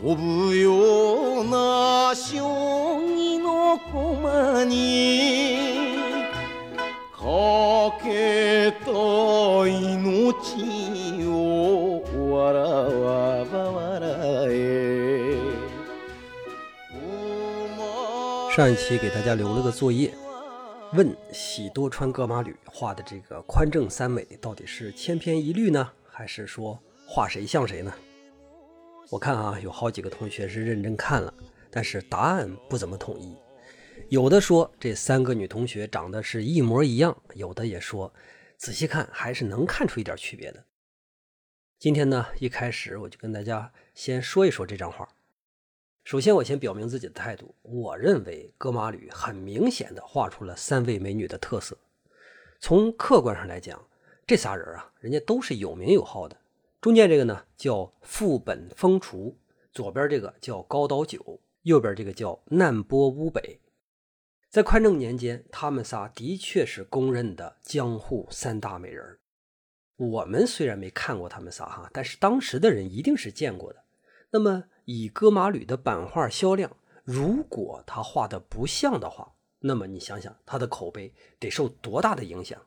飛ぶような将棋の駒にかけた命を笑わば笑え上一期给大家留了个作业，问喜多川歌马吕画的这个宽正三美到底是千篇一律呢，还是说画谁像谁呢？ 我看啊，有好几个同学是认真看了，但是答案不怎么统一。有的说这三个女同学长得是一模一样，有的也说仔细看还是能看出一点区别的。今天呢，一开始我就跟大家先说一说这张画。首先，我先表明自己的态度。我认为戈马吕很明显的画出了三位美女的特色。从客观上来讲，这仨人啊，人家都是有名有号的。中间这个呢叫副本风厨，左边这个叫高岛久，右边这个叫难波乌北。在宽政年间，他们仨的确是公认的江户三大美人我们虽然没看过他们仨哈，但是当时的人一定是见过的。那么，以歌马吕的版画销量，如果他画的不像的话，那么你想想他的口碑得受多大的影响？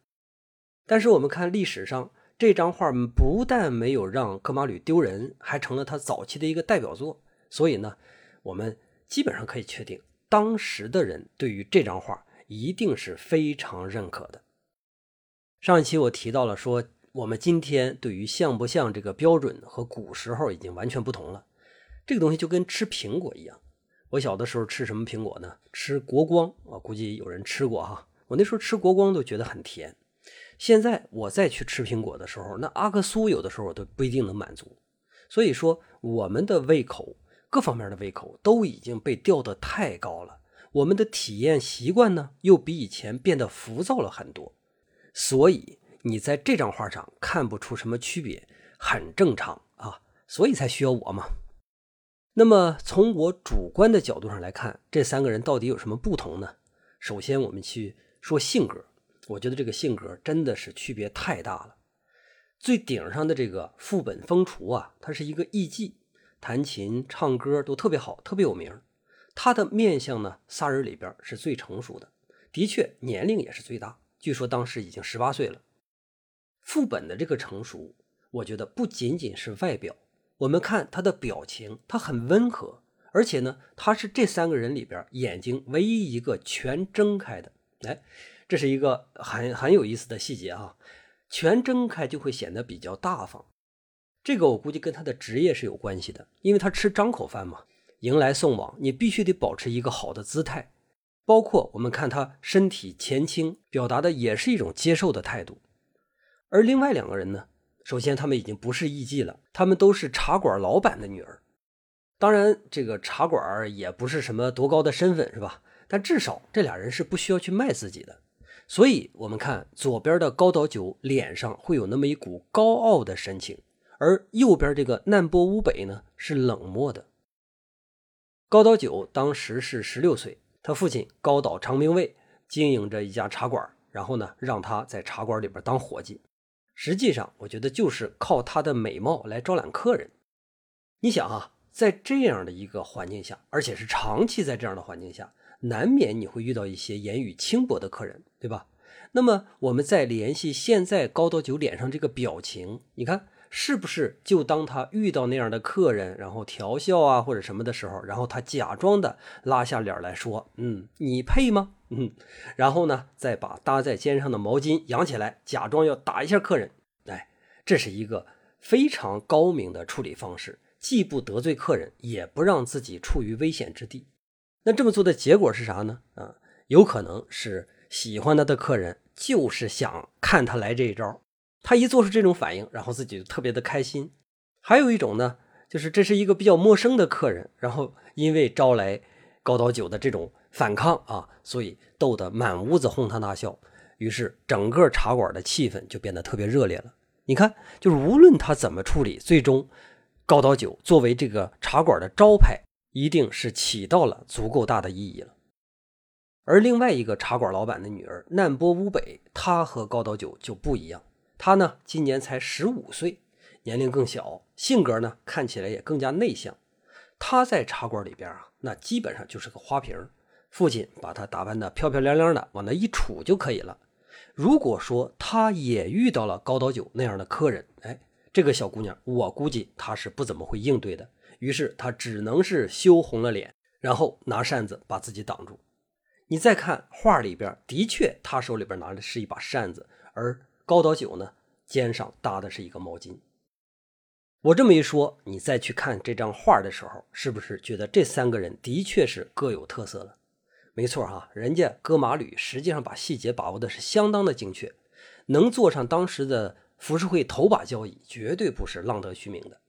但是我们看历史上这张画，不但没有让戈马吕丢人，还成了他早期的一个代表作。所以呢，我们基本上可以确定。当时的人对于这张画一定是非常认可的。上一期我提到了说，我们今天对于像不像这个标准和古时候已经完全不同了。这个东西就跟吃苹果一样。我小的时候吃什么苹果呢？吃国光我估计有人吃过哈。我那时候吃国光都觉得很甜。现在我再去吃苹果的时候，那阿克苏有的时候都不一定能满足。所以说，我们的胃口。各方面的胃口都已经被吊得太高了，我们的体验习惯呢又比以前变得浮躁了很多，所以你在这张画上看不出什么区别，很正常啊，所以才需要我嘛。那么从我主观的角度上来看，这三个人到底有什么不同呢？首先我们去说性格，我觉得这个性格真的是区别太大了。最顶上的这个副本风厨啊，他是一个艺妓。弹琴、唱歌都特别好，特别有名。他的面相呢，仨人里边是最成熟的，的确年龄也是最大。据说当时已经十八岁了。副本的这个成熟，我觉得不仅仅是外表，我们看他的表情，他很温和，而且呢，他是这三个人里边眼睛唯一一个全睁开的。哎，这是一个很很有意思的细节啊，全睁开就会显得比较大方。这个我估计跟他的职业是有关系的，因为他吃张口饭嘛，迎来送往，你必须得保持一个好的姿态。包括我们看他身体前倾，表达的也是一种接受的态度。而另外两个人呢，首先他们已经不是艺妓了，他们都是茶馆老板的女儿。当然，这个茶馆也不是什么多高的身份，是吧？但至少这俩人是不需要去卖自己的。所以，我们看左边的高岛久脸上会有那么一股高傲的神情。而右边这个难波乌北呢，是冷漠的。高岛久当时是十六岁，他父亲高岛长兵卫经营着一家茶馆，然后呢，让他在茶馆里边当伙计。实际上，我觉得就是靠他的美貌来招揽客人。你想啊，在这样的一个环境下，而且是长期在这样的环境下，难免你会遇到一些言语轻薄的客人，对吧？那么，我们再联系现在高岛久脸上这个表情，你看。是不是就当他遇到那样的客人，然后调笑啊或者什么的时候，然后他假装的拉下脸来说：“嗯，你配吗？”嗯，然后呢，再把搭在肩上的毛巾扬起来，假装要打一下客人。哎，这是一个非常高明的处理方式，既不得罪客人，也不让自己处于危险之地。那这么做的结果是啥呢？啊，有可能是喜欢他的客人就是想看他来这一招。他一做出这种反应，然后自己就特别的开心。还有一种呢，就是这是一个比较陌生的客人，然后因为招来高岛久的这种反抗啊，所以逗得满屋子哄堂大笑。于是整个茶馆的气氛就变得特别热烈了。你看，就是无论他怎么处理，最终高岛久作为这个茶馆的招牌，一定是起到了足够大的意义了。而另外一个茶馆老板的女儿难波乌北，她和高岛久就不一样。她呢，今年才十五岁，年龄更小，性格呢看起来也更加内向。她在茶馆里边啊，那基本上就是个花瓶父亲把她打扮的漂漂亮亮的，往那一杵就可以了。如果说他也遇到了高岛酒那样的客人，哎，这个小姑娘，我估计她是不怎么会应对的。于是他只能是羞红了脸，然后拿扇子把自己挡住。你再看画里边，的确，他手里边拿的是一把扇子，而高岛酒呢，肩上搭的是一个毛巾。我这么一说，你再去看这张画的时候，是不是觉得这三个人的确是各有特色了？没错哈，人家哥马吕实际上把细节把握的是相当的精确，能坐上当时的浮世绘头把交椅，绝对不是浪得虚名的。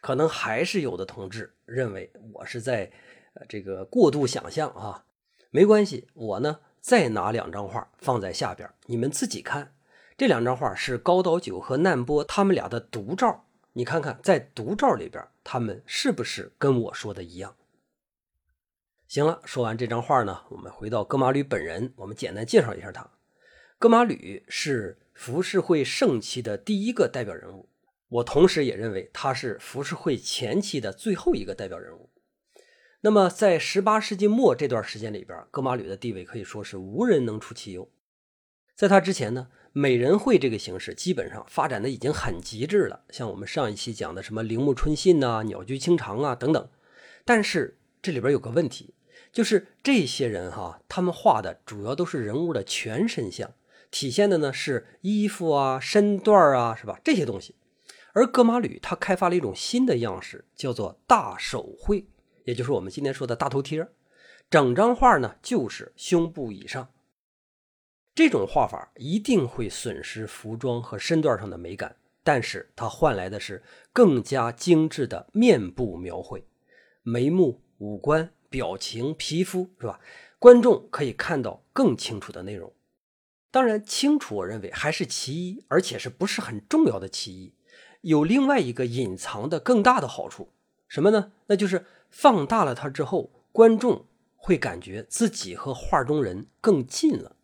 可能还是有的同志认为我是在呃这个过度想象啊，没关系，我呢再拿两张画放在下边，你们自己看。这两张画是高岛久和难波他们俩的独照，你看看在独照里边，他们是不是跟我说的一样？行了，说完这张画呢，我们回到哥马吕本人，我们简单介绍一下他。哥马吕是浮世绘盛期的第一个代表人物，我同时也认为他是浮世绘前期的最后一个代表人物。那么在十八世纪末这段时间里边，哥马吕的地位可以说是无人能出其右。在他之前呢，美人绘这个形式基本上发展的已经很极致了，像我们上一期讲的什么铃木春信呐、鸟居清长啊等等。但是这里边有个问题。就是这些人哈，他们画的主要都是人物的全身像，体现的呢是衣服啊、身段啊，是吧？这些东西。而格马吕他开发了一种新的样式，叫做大手绘，也就是我们今天说的大头贴。整张画呢就是胸部以上。这种画法一定会损失服装和身段上的美感，但是它换来的是更加精致的面部描绘，眉目、五官。表情、皮肤是吧？观众可以看到更清楚的内容。当然，清楚我认为还是其一，而且是不是很重要的其一。有另外一个隐藏的更大的好处，什么呢？那就是放大了它之后，观众会感觉自己和画中人更近了。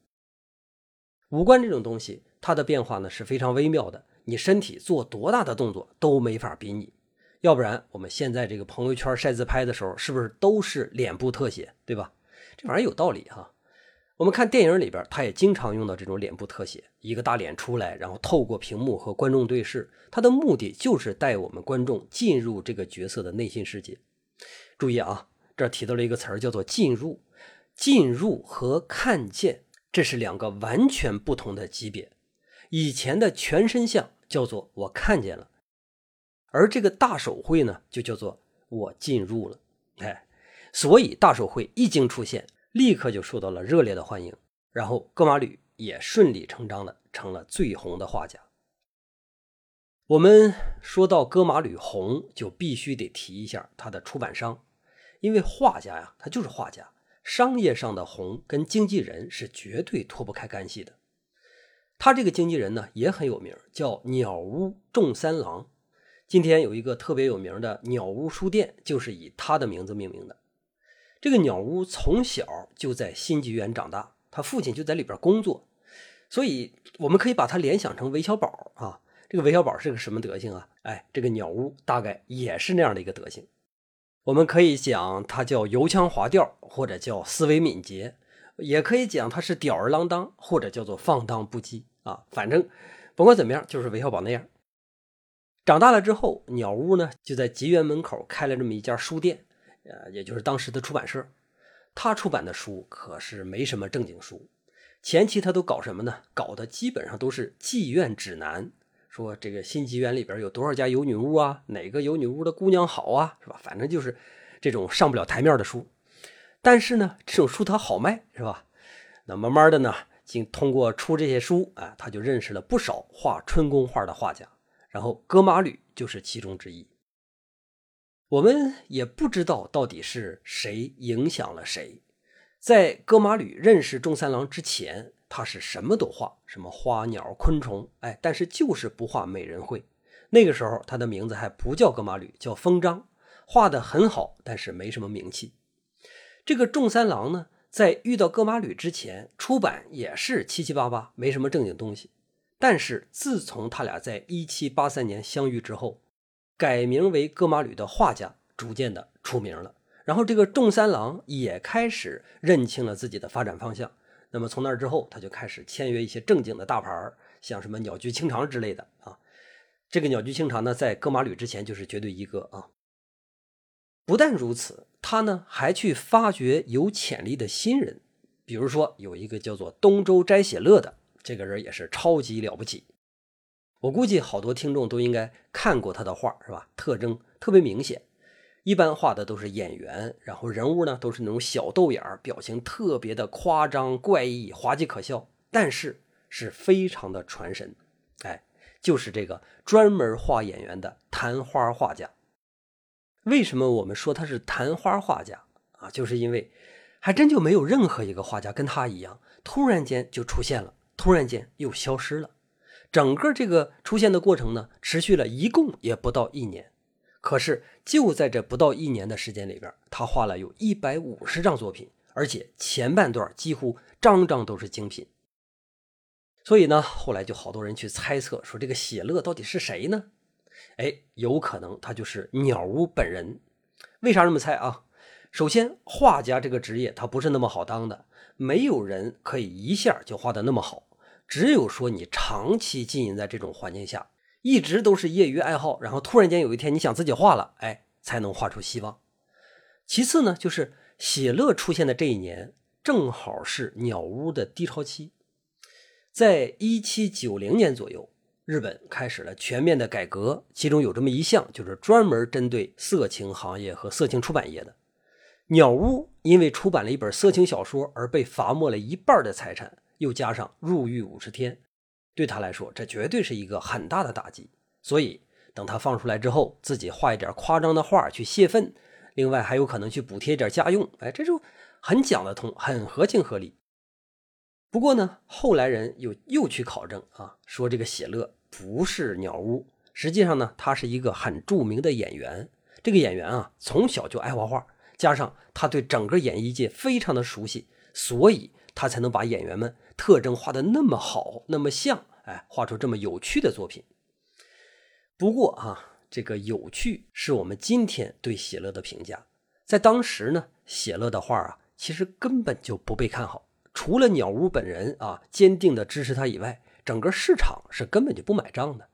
五官这种东西，它的变化呢是非常微妙的，你身体做多大的动作都没法比拟。要不然，我们现在这个朋友圈晒自拍的时候，是不是都是脸部特写，对吧？这玩意儿有道理哈。我们看电影里边，他也经常用到这种脸部特写，一个大脸出来，然后透过屏幕和观众对视，他的目的就是带我们观众进入这个角色的内心世界。注意啊，这提到了一个词儿，叫做“进入”。进入和看见，这是两个完全不同的级别。以前的全身像叫做我看见了。而这个大手绘呢，就叫做我进入了，哎，所以大手绘一经出现，立刻就受到了热烈的欢迎，然后戈马吕也顺理成章的成了最红的画家。我们说到戈马吕红，就必须得提一下他的出版商，因为画家呀，他就是画家，商业上的红跟经纪人是绝对脱不开干系的。他这个经纪人呢也很有名，叫鸟屋重三郎。今天有一个特别有名的鸟屋书店，就是以他的名字命名的。这个鸟屋从小就在新吉园长大，他父亲就在里边工作，所以我们可以把他联想成韦小宝啊。这个韦小宝是个什么德行啊？哎，这个鸟屋大概也是那样的一个德行。我们可以讲他叫油腔滑调，或者叫思维敏捷，也可以讲他是吊儿郎当，或者叫做放荡不羁啊。反正甭管怎么样，就是韦小宝那样。长大了之后，鸟屋呢就在吉园门口开了这么一家书店，呃，也就是当时的出版社。他出版的书可是没什么正经书，前期他都搞什么呢？搞的基本上都是妓院指南，说这个新妓院里边有多少家有女巫啊，哪个有女巫的姑娘好啊，是吧？反正就是这种上不了台面的书。但是呢，这种书它好卖，是吧？那慢慢的呢，经通过出这些书啊，他就认识了不少画春宫画的画家。然后，戈马吕就是其中之一。我们也不知道到底是谁影响了谁。在戈马吕认识中三郎之前，他是什么都画，什么花鸟昆虫，哎，但是就是不画美人绘。那个时候，他的名字还不叫戈马吕，叫风章，画的很好，但是没什么名气。这个仲三郎呢，在遇到戈马吕之前，出版也是七七八八，没什么正经东西。但是自从他俩在一七八三年相遇之后，改名为戈马吕的画家逐渐的出名了。然后这个仲三郎也开始认清了自己的发展方向。那么从那之后，他就开始签约一些正经的大牌像什么鸟居清长之类的啊。这个鸟居清长呢，在戈马吕之前就是绝对一哥啊。不但如此，他呢还去发掘有潜力的新人，比如说有一个叫做东周斋写乐的这个人也是超级了不起。我估计好多听众都应该看过他的画，是吧？特征特别明显。一般画的都是演员，然后人物呢都是那种小豆眼儿，表情特别的夸张怪异、滑稽可笑，但是是非常的传神。哎，就是这个专门画演员的昙花画家。为什么我们说他是昙花画家啊？就是因为还真就没有任何一个画家跟他一样，突然间就出现了，突然间又消失了。整个这个出现的过程呢，持续了一共也不到一年。可是就在这不到一年的时间里边，他画了有一百五十张作品，而且前半段几乎张张都是精品。所以呢，后来就好多人去猜测说，这个写乐到底是谁呢？哎，有可能他就是鸟屋本人。为啥这么猜啊？首先，画家这个职业他不是那么好当的，没有人可以一下就画的那么好，只有说你长期经营在这种环境下。一直都是业余爱好，然后突然间有一天你想自己画了，哎，才能画出希望。其次呢，就是写乐出现的这一年，正好是鸟屋的低潮期。在一七九零年左右，日本开始了全面的改革，其中有这么一项，就是专门针对色情行业和色情出版业的。鸟屋因为出版了一本色情小说而被罚没了一半的财产，又加上入狱五十天。对他来说，这绝对是一个很大的打击。所以，等他放出来之后，自己画一点夸张的画去泄愤，另外还有可能去补贴一点家用，哎，这就很讲得通，很合情合理。不过呢，后来人又又去考证啊，说这个写乐不是鸟屋，实际上呢，他是一个很著名的演员。这个演员啊，从小就爱画画，加上他对整个演艺界非常的熟悉，所以他才能把演员们。特征画的那么好，那么像，哎，画出这么有趣的作品。不过啊，这个有趣是我们今天对写乐的评价，在当时呢，写乐的画啊，其实根本就不被看好。除了鸟屋本人啊坚定的支持他以外，整个市场是根本就不买账的。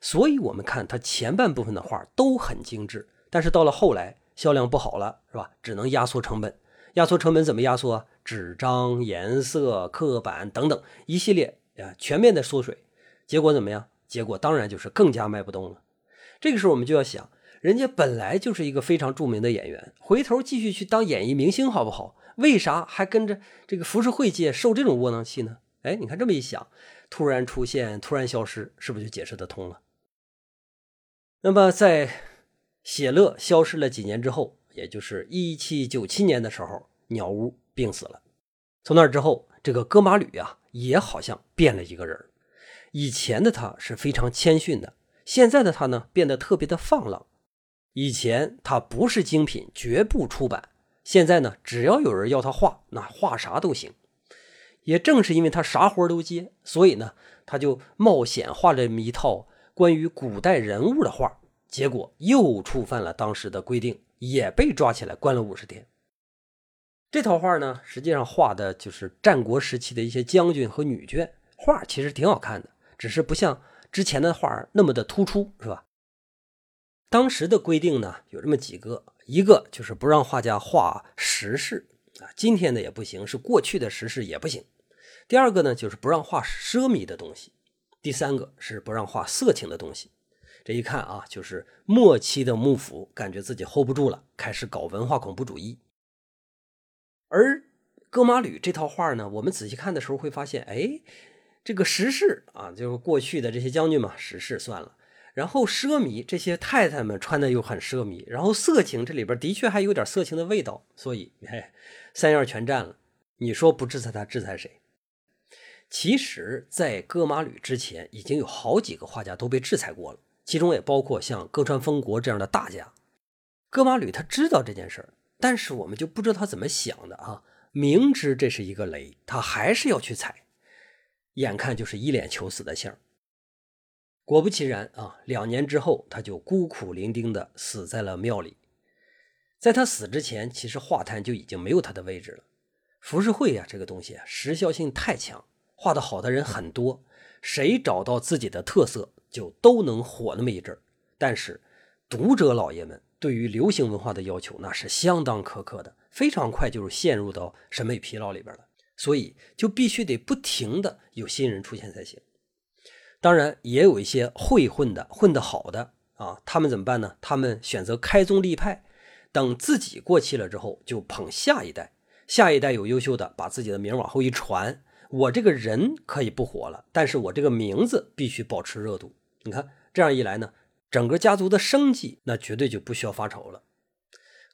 所以，我们看他前半部分的画都很精致，但是到了后来销量不好了，是吧？只能压缩成本。压缩成本怎么压缩？纸张、颜色、刻板等等一系列啊，全面的缩水，结果怎么样？结果当然就是更加卖不动了。这个时候我们就要想，人家本来就是一个非常著名的演员，回头继续去当演艺明星好不好？为啥还跟着这个浮世绘界受这种窝囊气呢？哎，你看这么一想，突然出现，突然消失，是不是就解释得通了？那么在写乐消失了几年之后，也就是一七九七年的时候，鸟屋。病死了，从那之后，这个戈马吕呀，也好像变了一个人。以前的他是非常谦逊的，现在的他呢，变得特别的放浪。以前他不是精品，绝不出版。现在呢，只要有人要他画，那画啥都行。也正是因为他啥活都接，所以呢，他就冒险画这么一套关于古代人物的画，结果又触犯了当时的规定，也被抓起来关了五十天。这套画呢，实际上画的就是战国时期的一些将军和女眷，画其实挺好看的，只是不像之前的画那么的突出，是吧？当时的规定呢，有这么几个，一个就是不让画家画时事啊，今天的也不行，是过去的时事也不行。第二个呢，就是不让画奢靡的东西。第三个是不让画色情的东西。这一看啊，就是末期的幕府感觉自己 hold 不住了，开始搞文化恐怖主义。而戈马吕这套画呢，我们仔细看的时候会发现，哎，这个石室啊，就是过去的这些将军嘛，石室算了。然后奢靡，这些太太们穿的又很奢靡。然后色情，这里边的确还有点色情的味道。所以，嘿，三样全占了。你说不制裁他，制裁谁？其实，在戈马吕之前，已经有好几个画家都被制裁过了，其中也包括像歌川丰国这样的大家。戈马吕他知道这件事儿。但是我们就不知道他怎么想的啊！明知这是一个雷，他还是要去踩，眼看就是一脸求死的相。果不其然啊，两年之后他就孤苦伶仃的死在了庙里。在他死之前，其实画坛就已经没有他的位置了。浮世绘呀，这个东西啊，时效性太强，画的好的人很多，谁找到自己的特色，就都能火那么一阵儿。但是，读者老爷们对于流行文化的要求那是相当苛刻的，非常快就是陷入到审美疲劳里边了。所以，就必须得不停的有新人出现才行。当然，也有一些会混的、混得好的啊，他们怎么办呢？他们选择开宗立派。等自己过气了之后，就捧下一代，下一代有优秀的，把自己的名往后一传，我这个人可以不火了，但是我这个名字必须保持热度。你看这样一来呢，整个家族的生计那绝对就不需要发愁了。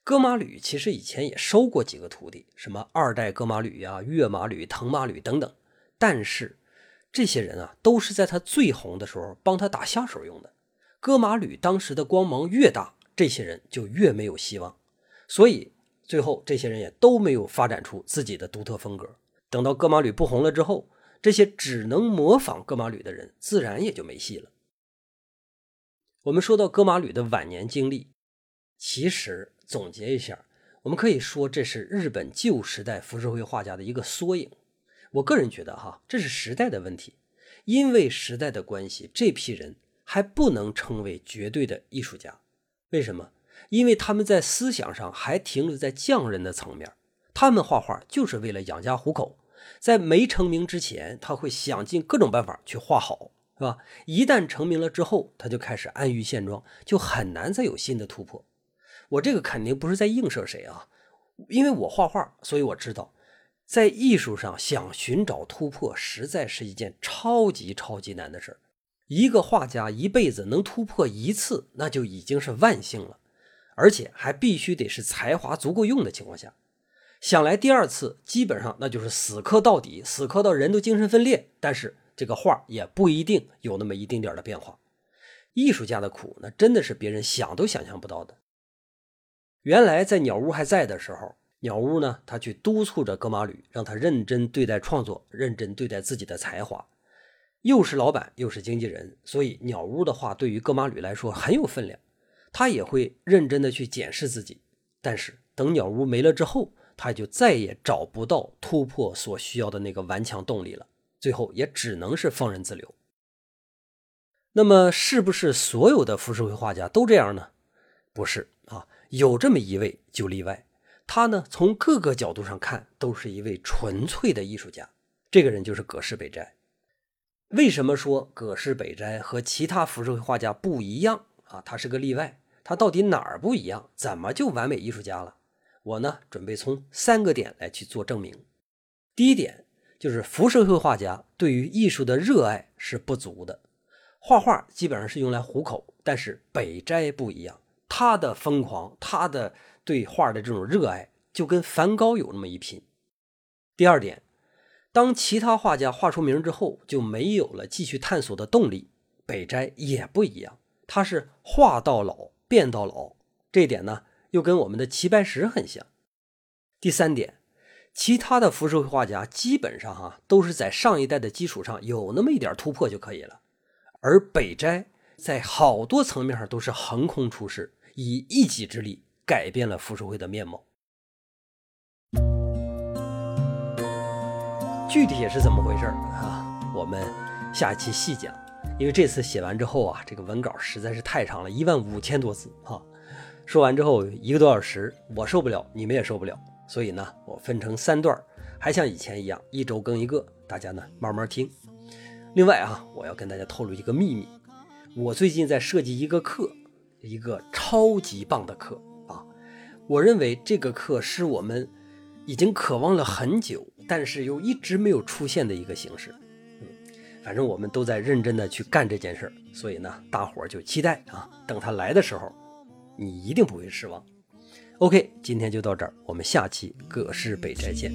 哥马吕其实以前也收过几个徒弟，什么二代哥马吕呀、跃马吕、腾马吕等等，但是这些人啊，都是在他最红的时候帮他打下手用的。哥马吕当时的光芒越大。这些人就越没有希望，所以最后这些人也都没有发展出自己的独特风格。等到哥马吕不红了之后，这些只能模仿哥马吕的人自然也就没戏了。我们说到哥马吕的晚年经历，其实总结一下，我们可以说这是日本旧时代浮世绘画家的一个缩影。我个人觉得哈，这是时代的问题，因为时代的关系，这批人还不能称为绝对的艺术家。为什么？因为他们在思想上还停留在匠人的层面，他们画画就是为了养家糊口。在没成名之前，他会想尽各种办法去画好，是吧？一旦成名了之后，他就开始安于现状，就很难再有新的突破。我这个肯定不是在映射谁啊，因为我画画，所以我知道，在艺术上想寻找突破，实在是一件超级超级难的事。一个画家一辈子能突破一次，那就已经是万幸了，而且还必须得是才华足够用的情况下，想来第二次基本上那就是死磕到底，死磕到人都精神分裂。但是这个画也不一定有那么一丁点的变化。艺术家的苦，那真的是别人想都想象不到的。原来在鸟屋还在的时候，鸟屋呢，他去督促着格马吕，让他认真对待创作，认真对待自己的才华。又是老板又是经纪人，所以鸟屋的话对于戈马吕来说很有分量。他也会认真的去检视自己，但是等鸟屋没了之后，他就再也找不到突破所需要的那个顽强动力了。最后也只能是放任自流。那么，是不是所有的浮世绘画家都这样呢？不是啊，有这么一位就例外。他呢，从各个角度上看，都是一位纯粹的艺术家。这个人就是葛饰北斋。为什么说葛饰北斋和其他浮世绘画家不一样啊？他是个例外，他到底哪儿不一样？怎么就完美艺术家了？我呢，准备从三个点来去做证明。第一点就是浮世绘画家对于艺术的热爱是不足的，画画基本上是用来糊口，但是北斋不一样，他的疯狂，他的对画的这种热爱，就跟梵高有那么一拼。第二点。当其他画家画出名之后，就没有了继续探索的动力。北斋也不一样，他是画到老变到老，这一点呢又跟我们的齐白石很像。第三点，其他的浮世绘画家基本上哈都是在上一代的基础上有那么一点突破就可以了，而北斋在好多层面上都是横空出世，以一己之力改变了浮世绘的面貌。具体是怎么回事啊？我们下期细讲。因为这次写完之后啊，这个文稿实在是太长了，一万五千多字啊。说完之后一个多小时，我受不了，你们也受不了。所以呢，我分成三段，还像以前一样，一周更一个，大家呢慢慢听。另外啊，我要跟大家透露一个秘密，我最近在设计一个课，一个超级棒的课啊。我认为这个课是我们已经渴望了很久。但是又一直没有出现的一个形式，嗯，反正我们都在认真的去干这件事儿，所以呢，大伙儿就期待啊，等他来的时候，你一定不会失望。OK，今天就到这儿，我们下期葛氏北斋见。